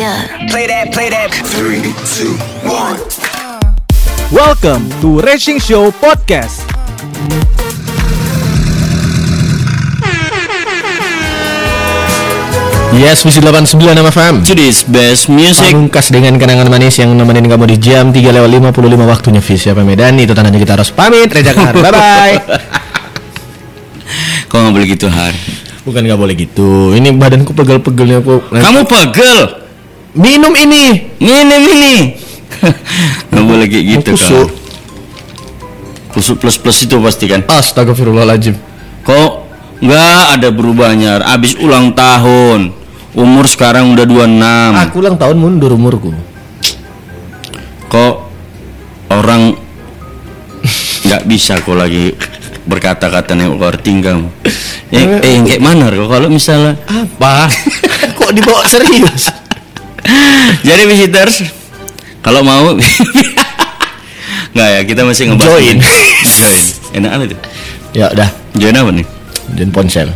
Yeah. Play that, play that. Three, two, one. Welcome to Racing Show Podcast. Yes, Musik 89 nama FM Today's best music. Pamungkas dengan kenangan manis yang nemenin kamu di jam 3 lewat 55 waktunya Fis. Siapa Medan Itu tandanya kita harus pamit. Reja Kahar Bye-bye. Kok gak boleh gitu Har? Bukan gak boleh gitu. Ini badanku pegel-pegelnya aku Kamu pegel Minum ini. Minum ini. Gak boleh kayak gitu Kusuk. kau Kusuk plus-plus itu pasti kan? Astagfirullahaladzim Kok nggak ada berubahnya Abis ulang tahun. Umur sekarang udah 26 Aku ulang tahun mundur umurku. Kok Orang nggak bisa kok lagi berkata-kata yang overthinking kamu? Eh, eh kayak mana kok kalau misalnya Apa? Kok dibawa serius? Jadi visitors kalau mau nggak ya kita masih ngebahas Join. Join. Enak apa tuh? Ya udah Join apa nih? Dan ponsel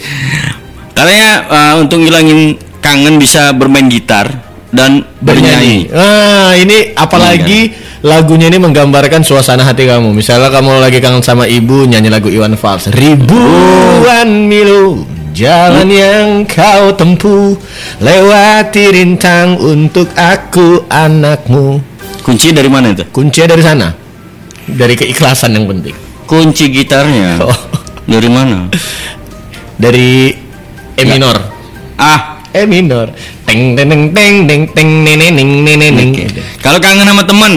Katanya uh, untuk ngilangin kangen bisa bermain gitar dan bernyanyi. Ah, ini apalagi lagunya ini menggambarkan suasana hati kamu. Misalnya kamu lagi kangen sama ibu, nyanyi lagu Iwan Fals. Ribuan milo jalan yang kau tempuh, lewati rintang untuk aku anakmu. Kunci dari mana itu? Kuncinya dari sana. Dari keikhlasan yang penting. Kunci gitarnya Oh. dari mana? Dari E minor. Ah, E minor. Teng teng teng teng teng teng neng neng neng neng neng neng. kalau kangen sama temen,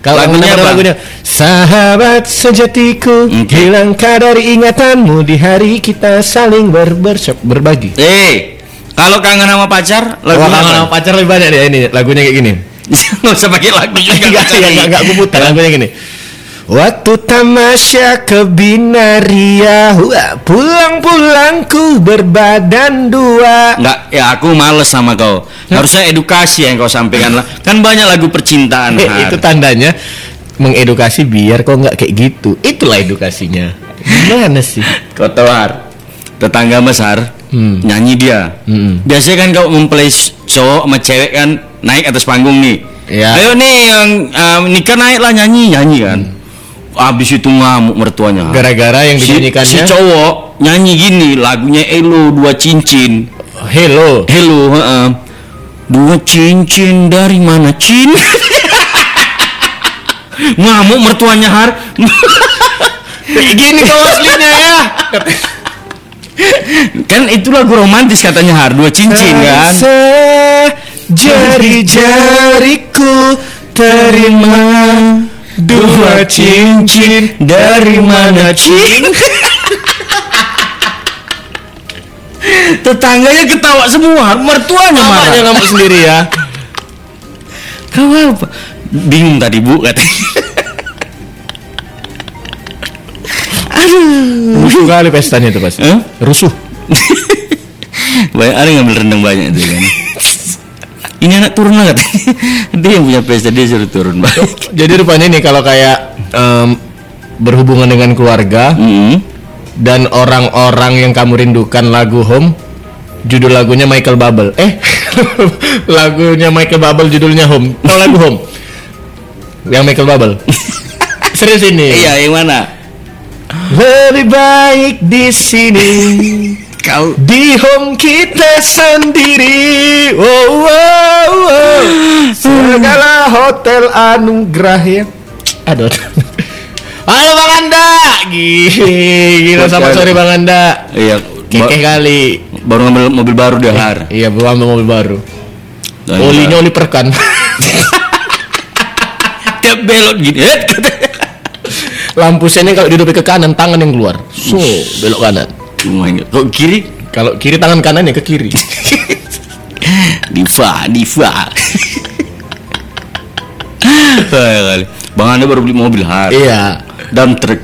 Kalau lagunya lagunya apa? lagunya Sahabat sejatiku Oke. Hilangkah dari ingatanmu Di hari kita saling ber berbagi Eh, kalau kangen sama pacar, Wah, lagunya kangen sama pacar lebih banyak deh ini Lagunya kayak gini Nggak usah pakai lagu juga. Enggak, pacar enggak, nih. enggak, gue putar lagunya gini Waktu tamasya ke Binaria Wah, Pulang-pulangku berbadan dua Enggak, ya aku males sama kau. Harusnya edukasi yang kau sampaikan lah. Kan banyak lagu percintaan. Har. Itu tandanya Mengedukasi biar kok nggak kayak gitu Itulah edukasinya Gimana sih Kau tahu Har, tetangga besar Hmm. nyanyi dia. Hmm. Biasanya kan kau mempelai cowok sama cewek kan naik atas panggung nih. Ya. Ayo nih yang um, nikah naik lah nyanyi nyanyi kan. Abis itu ngamuk mertuanya. Gara-gara yang si, dinyanyikannya si cowok nyanyi gini lagunya Elo dua cincin. Hello Hello, heeh. Dua cincin dari mana cin? ngamuk mertuanya har. Gini kau aslinya ya kan itu lagu romantis katanya har dua cincin kan. Jari-jariku terima dua cincin dari mana cin? Tetangganya ketawa semua, mertuanya marah. sendiri ya Kau apa? Bingung tadi bu katanya. Rusuh kali pestanya itu pasti Hah? Rusuh banyak ada ngambil rendang banyak itu kan. Ini anak turun lah katanya. Dia yang punya pesta dia suruh turun banyak. Jadi rupanya nih kalau kayak em, Berhubungan dengan keluarga Mm. Dan orang-orang yang kamu rindukan lagu Home Judul lagunya Michael Bubble Eh Lagunya Michael Bubble judulnya Home Tahu lagu Home? Yang Michael Bubble Serius ini Iya, yang mana? Lebih baik di sini Kau di home kita sendiri. Wow, wow, wow. Segala hotel anugerah ya. Aduh. Halo Bang Anda. Gila selamat sore Bang Anda. iya Kekeh kali. baru ngambil mobil baru dia har. Iya, bawa ambil mobil baru. Olinya oli perkan. dia belok gini. eh. Lampu seni kalau duduk ke kanan, tangan yang keluar. So, belok kanan. Kok kiri? Kalau kiri tangan kanan ya ke kiri. Diva, diva. Kali. Bang Anda baru beli mobil har. iya. Dump truck.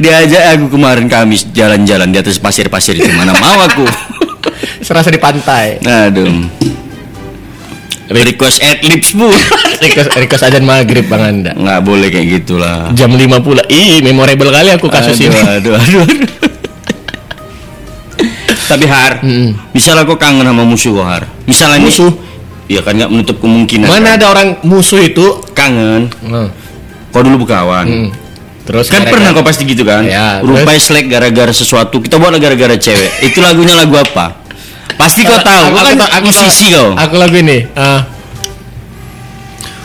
Diajak aku kemarin Kamis jalan-jalan di atas pasir-pasir itu mana mau aku. Serasa di pantai. Aduh. Request ad libs bu. Request, request ajan maghrib Bang Anda. Nggak boleh kayak gitulah. Jam 5 pula. Ih, memorable kali aku kasus aduh, ini. Aduh, aduh, aduh. Tapi Har, Mm-mm. misalnya kau kangen sama musuh Har. Misalnya Musuh? Iya kan nggak menutup kemungkinan. Mana kan? ada orang musuh itu? kangen? Hmm. Kau dulu berkawan. Hmm. Terus Kan gara-gara- pernah kau pasti gitu kan? Ya, selek gara-gara sesuatu. Kita buat gara-gara cewek. Itu lagunya lagu apa? Pasti kau tahu. Kau kan tahu- musisi kau. Aku lagu ini. ah.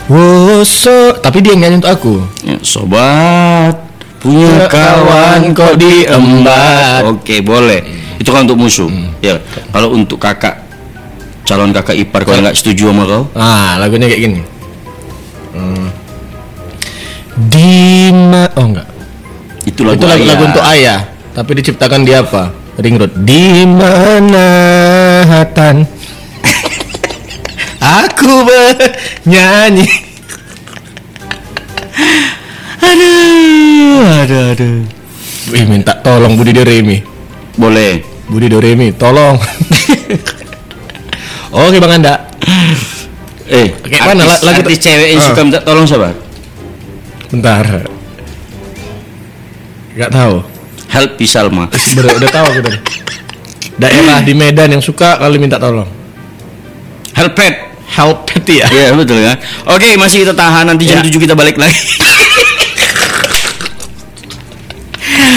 Woso, tapi dia nyanyi untuk aku. Ya, sobat punya kawan kok diembat. Oke, boleh. Itu kan untuk musuh. Ya, kalau untuk kakak calon kakak ipar kau nggak setuju sama kau, Ah, lagunya kayak gini. Hmm. Dima, oh enggak. itu lagu itu lagu, ayah. lagu untuk ayah, tapi diciptakan di apa? Ring Road. Di mana hatan? Aku bernyanyi. aduh, aduh, aduh. Wih, minta tolong Budi Doremi. Boleh. Budi Doremi, tolong. Oke Bang Anda. Eh, Kayak mana artis, la- lagu artis cewek yang Ah. suka minta tolong siapa? Bentar. Gak tahu. Help Salma. Udah, udah tahu aku tadi. Daerah di Medan yang suka kali minta tolong. Help Pet. Help peti ya. Iya betul kan. Oke masih kita tahan nanti jam. 7 kita balik lagi.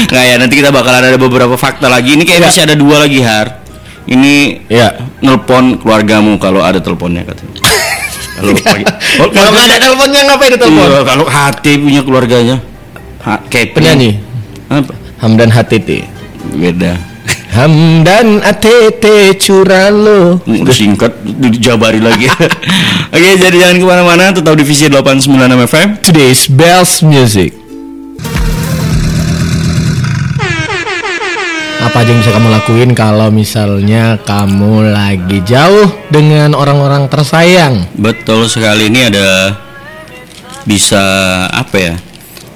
Nggak ya nanti kita bakal ada beberapa fakta lagi. Ini kayak Ya. masih ada dua lagi Har. Ini Ya. nelpon keluargamu kalau ada teleponnya katanya. kalau pagi. Oh, Kalau nggak ada teleponnya ngapain telepon? Iya, kalau hati punya keluarganya. Ha, Kevin. Penyanyi Apa? Hamdan HTT. Beda. Hamdan ATT Curalo. Udah singkat dijabari lagi. Oke, jadi jangan ke mana-mana, tetap di Visi 89 FM. Today's Bells Music. Apa aja yang bisa kamu lakuin kalau misalnya kamu lagi jauh dengan orang-orang tersayang? Betul sekali ini ada bisa apa ya?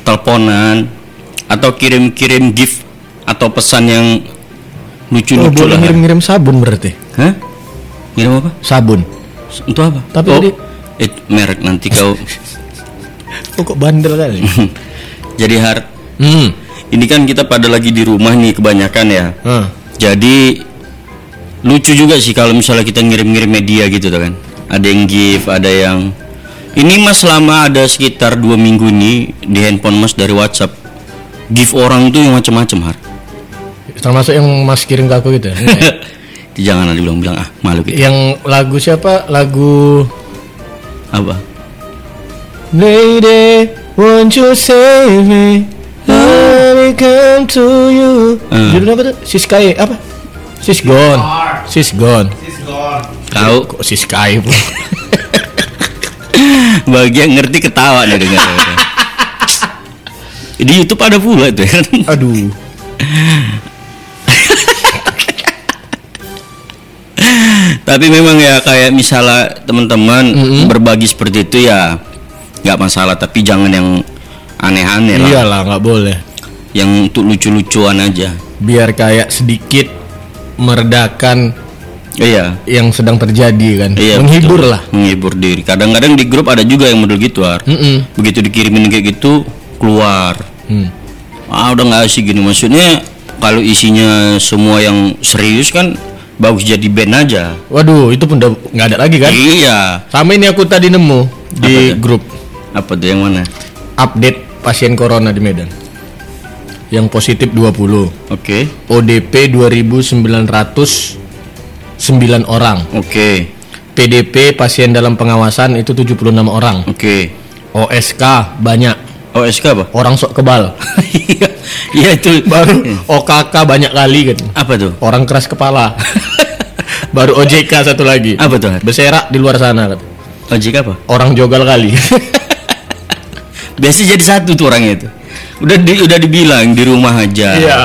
Teleponan atau kirim-kirim gift atau pesan yang Oh, lucu-lucu boleh lah. ngirim-ngirim sabun berarti? Hah? Ngirim apa? Sabun. Untuk apa? Tapi oh, tadi- eh, merek nanti kau. Oh, kok bandel kali? Jadi har, hmm. ini kan kita pada lagi di rumah nih kebanyakan ya. Ah. Jadi lucu juga sih kalau misalnya kita ngirim-ngirim media gitu tuh kan. Ada yang gift, ada yang ini mas selama ada sekitar dua minggu ini di handphone mas dari WhatsApp gift orang tuh yang macam-macam har. Termasuk yang Mas kirim ke aku gitu. ya? Jangan ada bilang-bilang ah malu gitu. yang lagu siapa? Lagu Apa? Lady, won't you save me? Let me come to you. Hmm. Judulnya apa tuh? Siskai apa? Sis gone. Sis gone. Kau Kok Siskai pun? bagian ngerti ketawa nih dengar. di YouTube ada pula itu kan. Aduh. Tapi memang ya kayak misalnya teman-teman berbagi seperti itu ya nggak masalah tapi jangan yang aneh-aneh lah. Iyalah nggak boleh. Yang untuk lucu-lucuan aja. Biar kayak sedikit meredakan Iya. yang sedang terjadi kan. Iya, Menghibur betul. lah. Menghibur diri. Kadang-kadang di grup ada juga yang model gitu, Ar. Mm-mm. Begitu dikirimin kayak gitu, keluar. Hmm. Ah, udah nggak asik gini maksudnya. Kalau isinya semua yang serius kan bagus jadi band aja. Waduh, itu pun nggak ada lagi kan? Iya. Sama ini aku tadi nemu di Apa grup Apa tuh yang mana? update pasien corona di Medan. Yang positif 20. Oke. ODP 2909 orang. Oke. PDP pasien dalam pengawasan itu 76 orang. Oke. OSK banyak. OSK apa? Orang sok kebal. Iya itu Baru OKK banyak kali kan. apa tuh? Orang keras kepala. Baru OJK satu lagi. Apa tuh? Beserak di luar sana kan. OJK apa? Orang jogal kali. Biasa jadi satu tuh orangnya itu. Udah di, udah dibilang di rumah aja. Iya.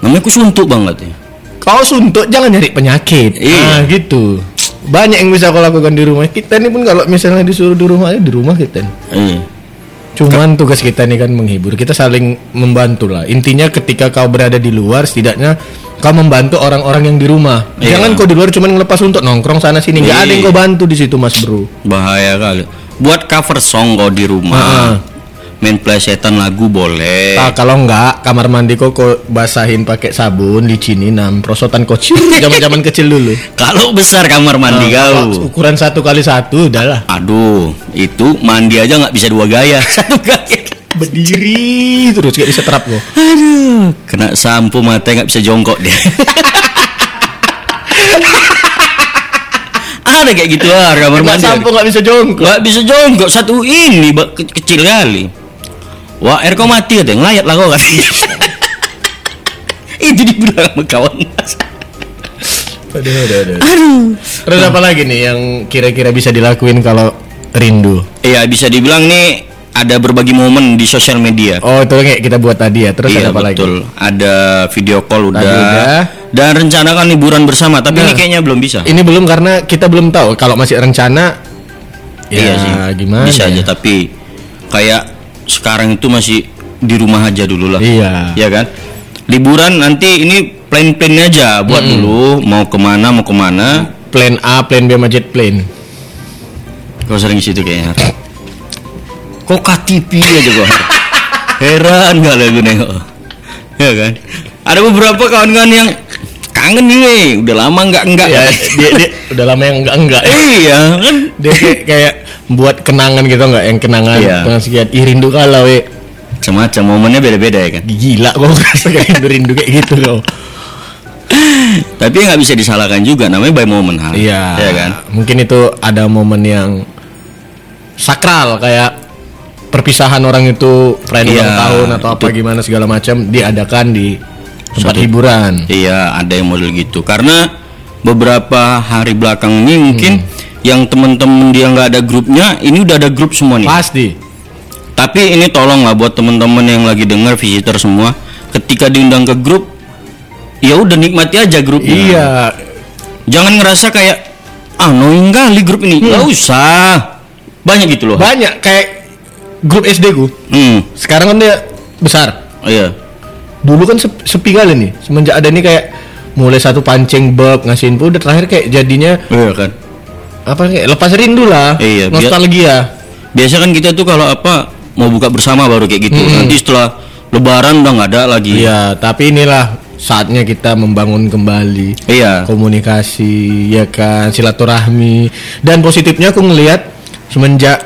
Namanya aku suntuk banget ya. Kau suntuk jangan nyari penyakit. Iya. Nah, gitu. Banyak yang bisa kau lakukan di rumah. Kita ini pun kalau misalnya disuruh di rumah di rumah kita. Iya. Cuman tugas kita ini kan menghibur. Kita saling membantu lah. Intinya ketika kau berada di luar, setidaknya kau membantu orang-orang yang di rumah. Iya. Jangan kau di luar cuman ngelepas untuk nongkrong sana sini. Nggak ada yang Iya. kau bantu di situ, Mas Bro. Bahaya kali. Buat cover song kau di rumah. Ah. Main plesetan lagu boleh. Ah, kalau enggak kamar mandi kok basahin pakai sabun licinin nam prosotan kecil zaman-zaman kecil dulu. Kalau besar kamar mandi Kalau kau. ukuran satu kali satu udahlah. Aduh, itu mandi aja nggak bisa dua gaya. Satu gaya. Berdiri terus kayak bisa terap kok. Aduh, kena sampo mata nggak bisa jongkok dia. Ada kayak gitu lah kamar mandi. sampo nggak bisa jongkok. Nggak bisa jongkok satu ini ke- kecil kali. Wah, air kau mati katanya, ngelayat lah kau kan. Itu dibilang sama kawan. Aduh, aduh, aduh. Terus apa lagi nih yang kira-kira bisa dilakuin kalau rindu? Iya, bisa dibilang nih ada berbagi momen di sosial media. Oh, itu kayak kita buat tadi ya. Terus iya ada apa betul. Ada video call udah. Tadi udah. Dan rencanakan liburan bersama, tapi ini Nah. kayaknya belum bisa. lagi? Ini belum karena kita belum tahu kalau masih rencana. iya sih. Ya, Gimana? Bisa ya? aja, tapi kayak sekarang itu masih di rumah aja dulu lah. Iya. Ya kan? Liburan nanti ini plan-plan aja buat dulu mau ke mana mau ke mana. Plan A, plan B, sama jet plane. Kau sering situ kayaknya. Kok KTP aja. Har. Heran gak lah gue nengok. Ya kan? Ada beberapa kawan-kawan yang kangen nih, weh. udah lama nggak nggak. Ya, dia, dia udah lama yang enggak enggak. iya kan? Dia kayak, kayak buat kenangan gitu enggak yang kenangan Iya. dengan sekian ih rindu kalau we Semacam momennya beda-beda ya kan. gila kok ngerasa kayak rindu rindu kayak gitu kau. Tapi nggak bisa disalahkan juga namanya by moment hal. Iya. Ya kan? Mungkin itu ada momen yang sakral kayak perpisahan orang itu perayaan Iya, ulang tahun atau apa itu- gimana segala macam diadakan di tempat Suatu- hiburan. Iya, ada yang model gitu. Karena beberapa hari belakang ini mungkin yang temen-temen dia nggak ada grupnya, ini udah ada grup semua nih. Pasti. Tapi ini tolong lah buat temen-temen yang lagi denger visitor semua, ketika diundang ke grup, ya udah nikmati aja grupnya. Iya. Jangan ngerasa kayak ah annoying kali grup ini. Nggak usah. Banyak gitu loh. Banyak kayak grup SD ku. hmm, Sekarang kan dia besar. iya. Dulu kan sep- sepi kali nih. Semenjak ada nih kayak mulai satu pancing bab ngasih info udah terakhir kayak jadinya Iya kan. apa kayak lepas rindu lah. Iya, nostalgia. Biasa kan kita tuh kalau apa mau buka bersama baru kayak gitu. Nanti setelah lebaran udah nggak ada lagi. Iya, tapi inilah saatnya kita membangun kembali Iya. komunikasi, ya kan, silaturahmi. Dan positifnya aku ngelihat semenjak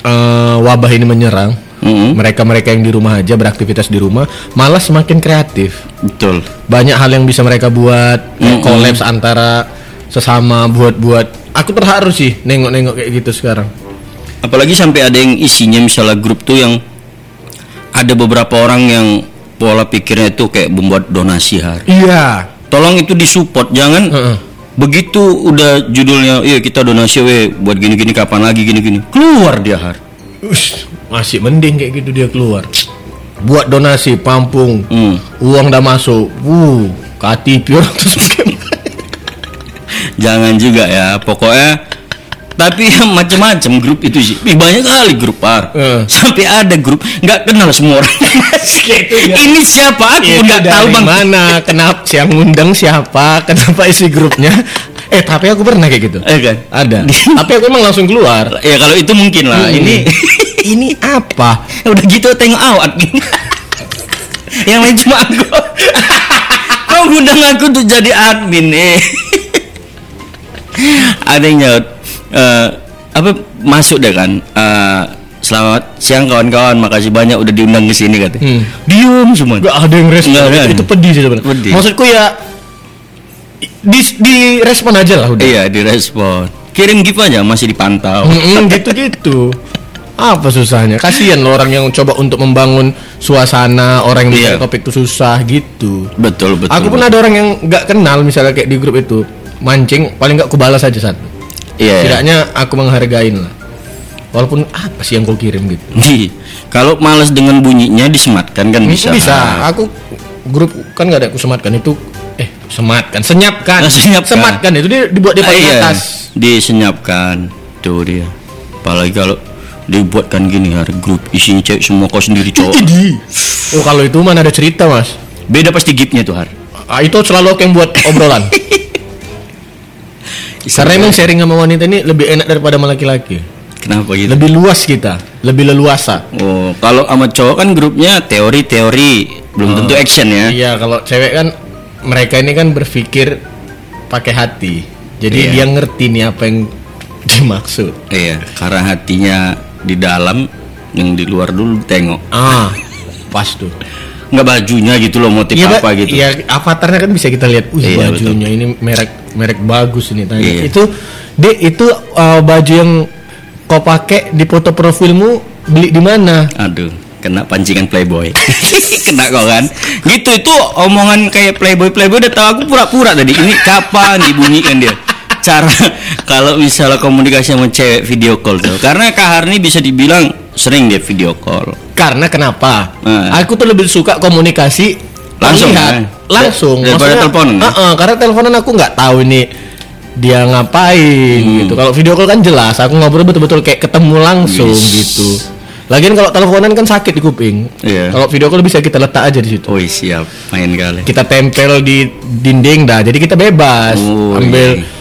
eh, wabah ini menyerang, Mm-mm. mereka-mereka yang di rumah aja beraktivitas di rumah malah semakin kreatif. Betul. Banyak hal yang bisa mereka buat, Mm-mm. kolaps antara sesama buat-buat. Aku terharu sih nengok-nengok kayak gitu sekarang. Apalagi sampai ada yang isinya misalnya grup tuh yang ada beberapa orang yang pola pikirnya itu kayak membuat donasi har. Iya. Tolong itu disupport, jangan Heeh. begitu udah judulnya, iya kita donasi we buat gini-gini kapan lagi gini-gini. Keluar dia har. Ush, masih mending kayak gitu dia keluar. Buat donasi, pampung, Hmm. uang udah masuk. Wuh, KTP orang Jangan juga ya, pokoknya tapi yang macam-macam grup itu sih. Ih, banyak kali grup par. Eh. Sampai ada grup nggak kenal semua orang. Ini siapa? Aku pun nggak tahu bang. mana, kenapa yang ngundang siapa, kenapa isi grupnya. Eh tapi aku pernah kayak gitu. Eh kan? Ada. tapi aku emang langsung keluar. Ya kalau itu mungkin lah. Hmm. Ini ini apa? udah gitu tengok awat. yang lain cuma aku. Kau ngundang aku untuk jadi admin eh. Ada yang nyaut eh, apa masuk deh kan. eh, selamat siang kawan-kawan, makasih banyak udah diundang ke sini katanya. Hmm. Diam semua. Gak ada yang respon. Nggak ada. Itu pedih sih sebenarnya. Pedih. Maksudku ya di, di respon aja lah udah. Iya, direspon. Kirim gift aja masih dipantau. Mm-mm, gitu-gitu. Apa susahnya? Kasihan loh orang yang coba untuk membangun suasana, orang yang bicara topik itu susah gitu. Betul, betul. Aku pun ada orang yang nggak kenal misalnya kayak di grup itu mancing, paling nggak aku balas aja satu. Iya. iya. Setidaknya aku menghargain lah. Walaupun apa sih yang kau kirim gitu? Kalau males dengan bunyinya disematkan kan bisa. Bisa. Aku grup kan nggak ada aku sematkan itu eh sematkan, senyapkan. Ah, senyapkan. Sematkan itu dia dibuat di Ah, paling iya, atas. disenyapkan. Tuh dia. Apalagi kalau dibuatkan gini hari grup isinya cewek semua kau sendiri cowok. Oh kalau itu mana ada cerita mas? Beda pasti gipnya tuh har. Ah, itu selalu aku yang buat obrolan. Karena emang sharing sama wanita ini lebih enak daripada sama laki-laki. Kenapa gitu? Lebih luas kita, lebih leluasa. Oh, kalau sama cowok kan grupnya teori-teori, belum tentu action ya. Iya, kalau cewek kan mereka ini kan berpikir pakai hati. Jadi Iya. dia ngerti nih apa yang dimaksud. Iya, karena hatinya di dalam, yang di luar dulu tengok. Ah, pas tuh. Nggak bajunya gitu loh, motif Iya, apa gitu. Iya, avatarnya kan bisa kita lihat. Wih, Iya, bajunya ini merek merek bagus ini tanya. Iya. Itu Dek, itu uh, baju yang kau pakai di foto profilmu beli di mana? Aduh, kena pancingan playboy. kena kok kan? Gitu itu omongan kayak playboy playboy udah tahu aku pura-pura tadi. Ini kapan dibunyikan dia? Cara kalau misalnya komunikasi sama cewek video call tuh. Karena Kak Harni bisa dibilang sering dia video call. Karena kenapa? Nah. Aku tuh lebih suka komunikasi Langsung, terlihat. kan? langsung. Daripada teleponan, ya? uh-uh, karena teleponan aku nggak tahu ini dia ngapain Hmm. gitu. Kalau video call kan jelas, aku ngobrol betul-betul kayak ketemu langsung Wis. gitu. Lagian kalau teleponan kan sakit di kuping. Iya. Kalau video call bisa kita letak aja di situ. Oh siap, main kali. Kita tempel di dinding dah. Jadi kita bebas Oh, ambil iya.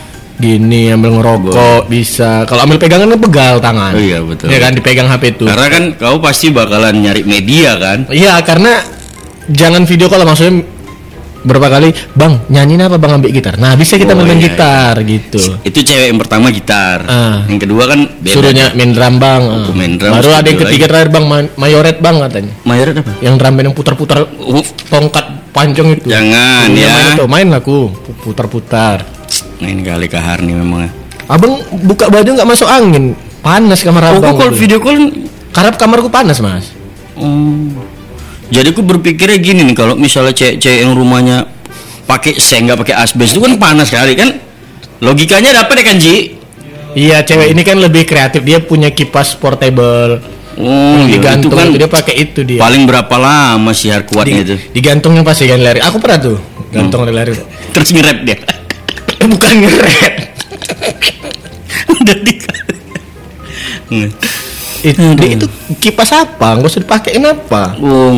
Gini, ambil ngerokok bisa. Kalau ambil pegangan kan pegal tangan. Oh, iya, betul. Ya kan dipegang HP itu. Karena kan kau pasti bakalan nyari media kan? Iya karena jangan video call maksudnya berapa kali bang nyanyiin apa bang ambil gitar nah bisa kita Oh, main iya, gitar gitu Itu cewek yang pertama gitar. Ah. Yang kedua kan beda. suruhnya main drum bang Oh, Ah. main drum, baru ada yang ketiga terakhir bang ma- mayoret bang katanya Mayoret apa? yang drum band yang putar-putar Uh, tongkat pancong itu Jangan, Iya, ya. main itu main aku putar-putar main kali Kak Harni memang. abang buka baju nggak masuk angin panas kamar Oh, abang kalau video call karena kamarku panas mas Oh. Jadi aku berpikirnya gini nih kalau misalnya cewek-cewek yang rumahnya pakai seng nggak pakai asbes itu kan panas sekali kan? Logikanya dapat ya kan Ji? iya cewek ini kan lebih kreatif dia punya kipas portable Oh, iya, digantung itu kan itu dia pakai itu dia paling berapa lama sih har kuatnya itu? di, digantungnya pasti kan lari aku pernah tuh gantung Hmm. lari Terus nge-rap dia. Eh, bukan ngeret Udah itu, dia itu kipas apa nggak usah dipakai kenapa Oh,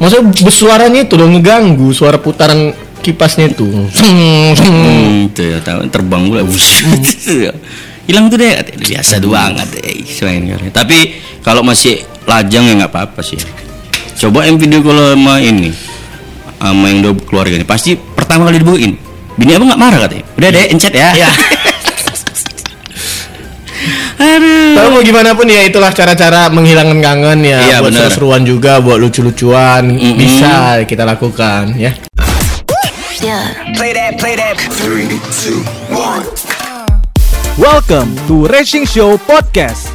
maksudnya bersuaranya itu dong ngeganggu suara putaran kipasnya itu. Hmm, itu ya terbang pula. Wush. Hilang tuh deh. Biasa tuh banget deh. Selain kali. Tapi kalau masih lajang ya nggak apa-apa sih. Coba yang video kalau sama ini sama yang dua keluarga ini pasti pertama kali dibukuin. Bini apa nggak marah katanya? Udah deh, encet ya. ya Aduh. Tapi mau gimana pun ya itulah cara-cara menghilangkan kangen ya Iya, buat seru-seruan juga buat lucu-lucuan Mm-mm. bisa kita lakukan ya Play that, play that. Three, two, one. Welcome to Racing Show Podcast.